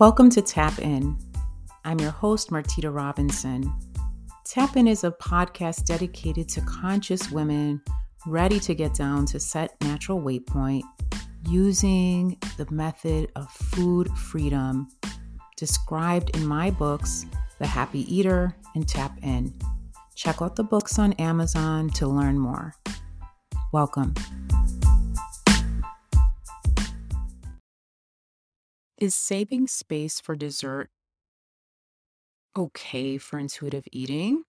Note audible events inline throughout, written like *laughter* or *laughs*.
Welcome to Tap In. I'm your host, Martita Robinson. Tap In is a podcast dedicated to conscious women ready to get down to set natural weight point using the method of food freedom described in my books, The Happy Eater and Tap In. Check out the books on Amazon to learn more. Welcome. Is saving space for dessert okay for intuitive eating?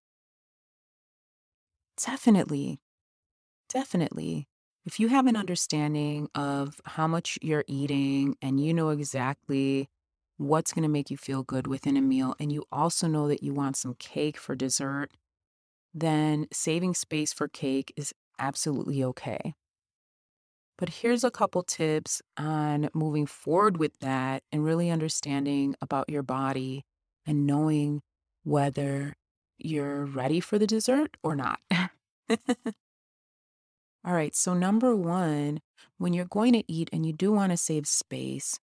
Definitely. Definitely. If you have an understanding of how much you're eating and you know exactly what's going to make you feel good within a meal, and you also know that you want some cake for dessert, then saving space for cake is absolutely okay. But here's a couple tips on moving forward with that and really understanding about your body and knowing whether you're ready for the dessert or not. *laughs* All right, so number one, when you're going to eat and you do want to save space,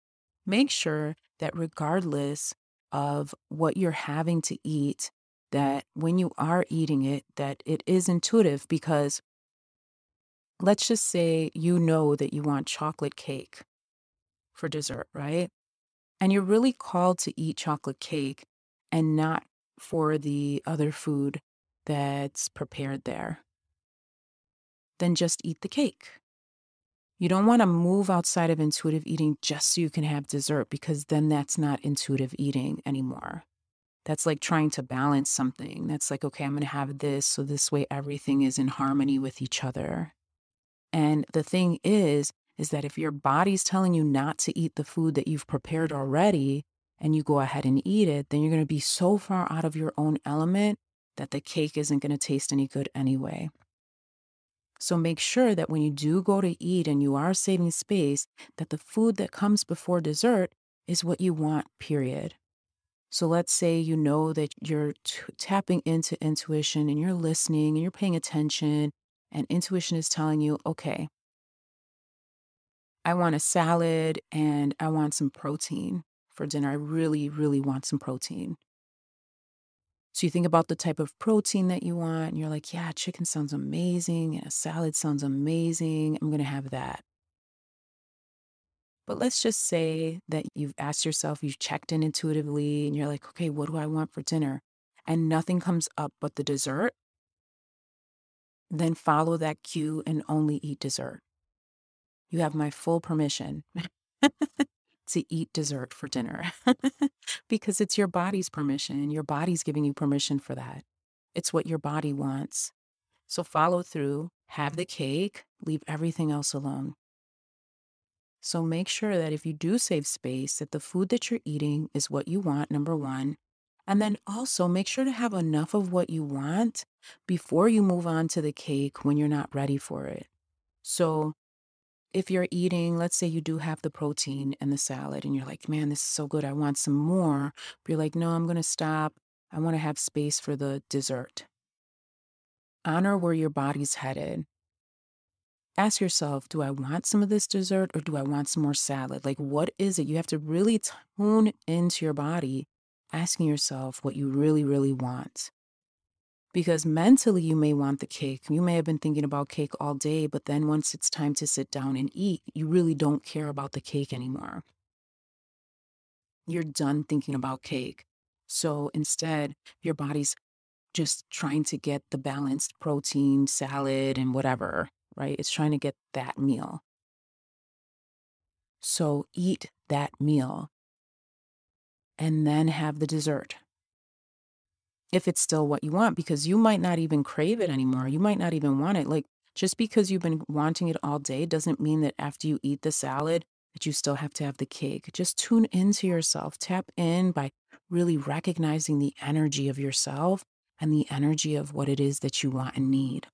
make sure that regardless of what you're having to eat, that when you are eating it, that it is intuitive because let's just say you know that you want chocolate cake for dessert, right? And you're really called to eat chocolate cake and not for the other food that's prepared there. Then just eat the cake. You don't want to move outside of intuitive eating just so you can have dessert because then that's not intuitive eating anymore. That's like trying to balance something. That's like, okay, I'm going to have this so this way everything is in harmony with each other. And the thing is, is that if your body's telling you not to eat the food that you've prepared already and you go ahead and eat it, then you're going to be so far out of your own element that the cake isn't going to taste any good anyway. So make sure that when you do go to eat and you are saving space, that the food that comes before dessert is what you want, period. So let's say you know that you're t- tapping into intuition and you're listening and you're paying attention, and intuition is telling you, okay, I want a salad and I want some protein for dinner. I really, really want some protein. So you think about the type of protein that you want, and you're like, yeah, chicken sounds amazing, and a salad sounds amazing. I'm going to have that. But let's just say that you've asked yourself, you've checked in intuitively, and you're like, okay, what do I want for dinner? And nothing comes up but the dessert. Then follow that cue and only eat dessert. You have my full permission *laughs* to eat dessert for dinner *laughs* because it's your body's permission. Your body's giving you permission for that. It's what your body wants. So follow through, have the cake, leave everything else alone. So make sure that if you do save space, that the food that you're eating is what you want, number one. And then also make sure to have enough of what you want before you move on to the cake when you're not ready for it. So if you're eating, let's say you do have the protein and the salad, and you're like, man, this is so good. I want some more. But you're like, no, I'm going to stop. I want to have space for the dessert. Honor where your body's headed. Ask yourself, do I want some of this dessert or do I want some more salad? Like, what is it? You have to really tune into your body, asking yourself what you really, really want. Because mentally, you may want the cake. You may have been thinking about cake all day, but then once it's time to sit down and eat, you really don't care about the cake anymore. You're done thinking about cake. So instead, your body's just trying to get the balanced protein, salad, and whatever, right? It's trying to get that meal. So eat that meal and then have the dessert if it's still what you want, because you might not even crave it anymore. You might not even want it. Like, just because you've been wanting it all day doesn't mean that after you eat the salad, that you still have to have the cake. Just tune into yourself. Tap in by really recognizing the energy of yourself and the energy of what it is that you want and need.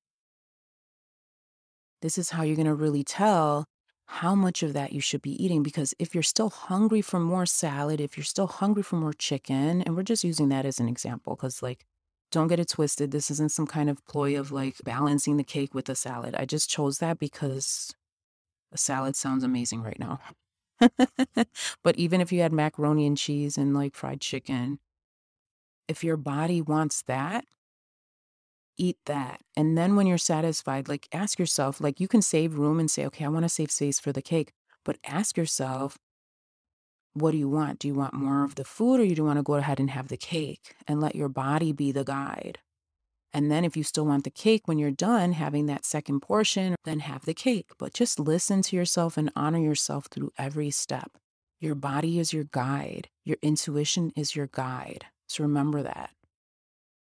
This is how you're going to really tell how much of that you should be eating because if you're still hungry for more salad, if you're still hungry for more chicken, and we're just using that as an example because, like, don't get it twisted. This isn't some kind of ploy of like balancing the cake with the salad. I just chose that because a salad sounds amazing right now. *laughs* but even if you had macaroni and cheese and like fried chicken, if your body wants that, eat that. And then when you're satisfied, like ask yourself, like you can save room and say, okay, I want to save space for the cake, but ask yourself, what do you want? Do you want more of the food or you do want to go ahead and have the cake and let your body be the guide? And then if you still want the cake when you're done having that second portion, then have the cake. But just listen to yourself and honor yourself through every step. Your body is your guide. Your intuition is your guide. So remember that.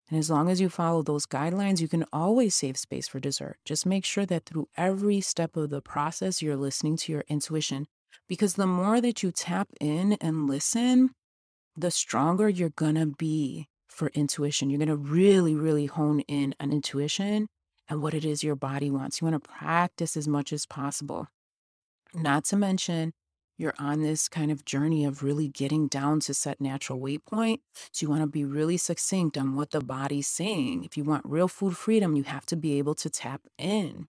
And as long as you follow those guidelines, you can always save space for dessert. Just make sure that through every step of the process, you're listening to your intuition. Because the more that you tap in and listen, the stronger you're gonna be for intuition. You're gonna really, really hone in on intuition and what it is your body wants. You wanna practice as much as possible. Not to mention, you're on this kind of journey of really getting down to set natural weight point. So you want to be really succinct on what the body's saying. If you want real food freedom, you have to be able to tap in.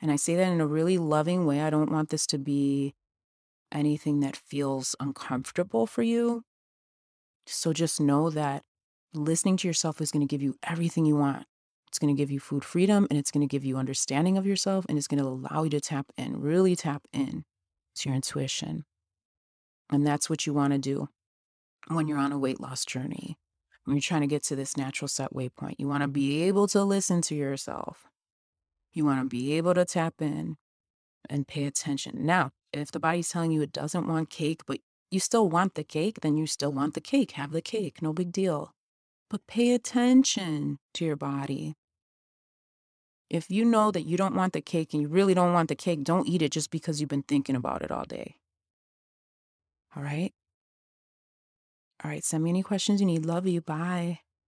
And I say that in a really loving way. I don't want this to be anything that feels uncomfortable for you. So just know that listening to yourself is going to give you everything you want. It's going to give you food freedom and it's going to give you understanding of yourself and it's going to allow you to tap in, really tap in to your intuition. And that's what you want to do when you're on a weight loss journey. When you're trying to get to this natural set weight point, you want to be able to listen to yourself. You want to be able to tap in and pay attention. Now, if the body's telling you it doesn't want cake, but you still want the cake, then you still want the cake. Have the cake, no big deal. But pay attention to your body. If you know that you don't want the cake and you really don't want the cake, don't eat it just because you've been thinking about it all day. All right? All right, send me any questions you need. Love you. Bye.